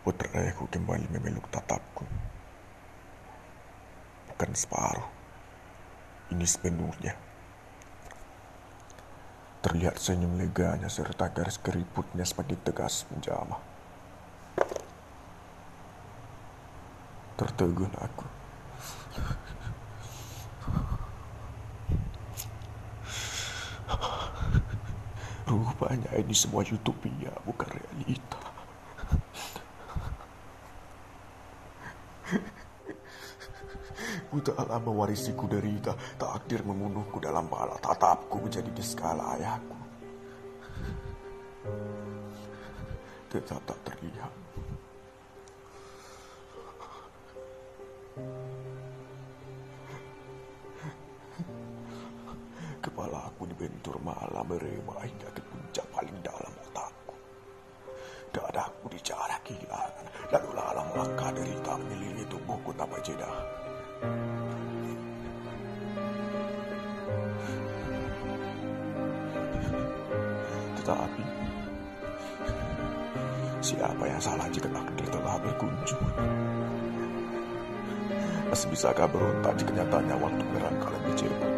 Putraku kembali memeluk tatapku. Bukan separuh. Ini sepenuhnya. Terlihat senyum leganya serta garis keriputnya semakin tegas menjamah. Tertegun aku. Rupanya ini semua utopia, bukan realita. Tak lama mewarisiku derita, takdir membunuhku dalam bala tatapku menjadi di skala ayahku. Tetap tak terlihat. Kepala aku dibentur malam merema hingga ke puncak paling dalam otakku. Dadaku dicara kehilangan, lalu lalang langkah derita mengelilingi tubuhku tanpa jeda. Tetapi, siapa yang salah jika takdir telah berkunjung? Masih bisakah berontak jika nyatanya waktu merangkak lebih cepat?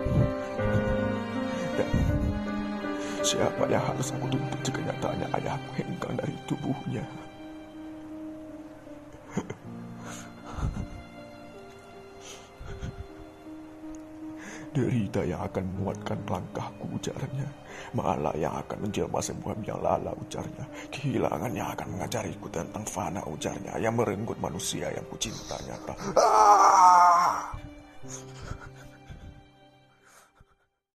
Dan siapa yang harus aku tuntut jika nyatanya ayahku hengkang dari tubuhnya? Derita yang akan menguatkan langkahku ujarnya. Malah yang akan menjelma sebuah biang lala ujarnya. Kehilangan yang akan mengajariku tentang fana ujarnya. Yang merenggut manusia yang kucintanya. Ah!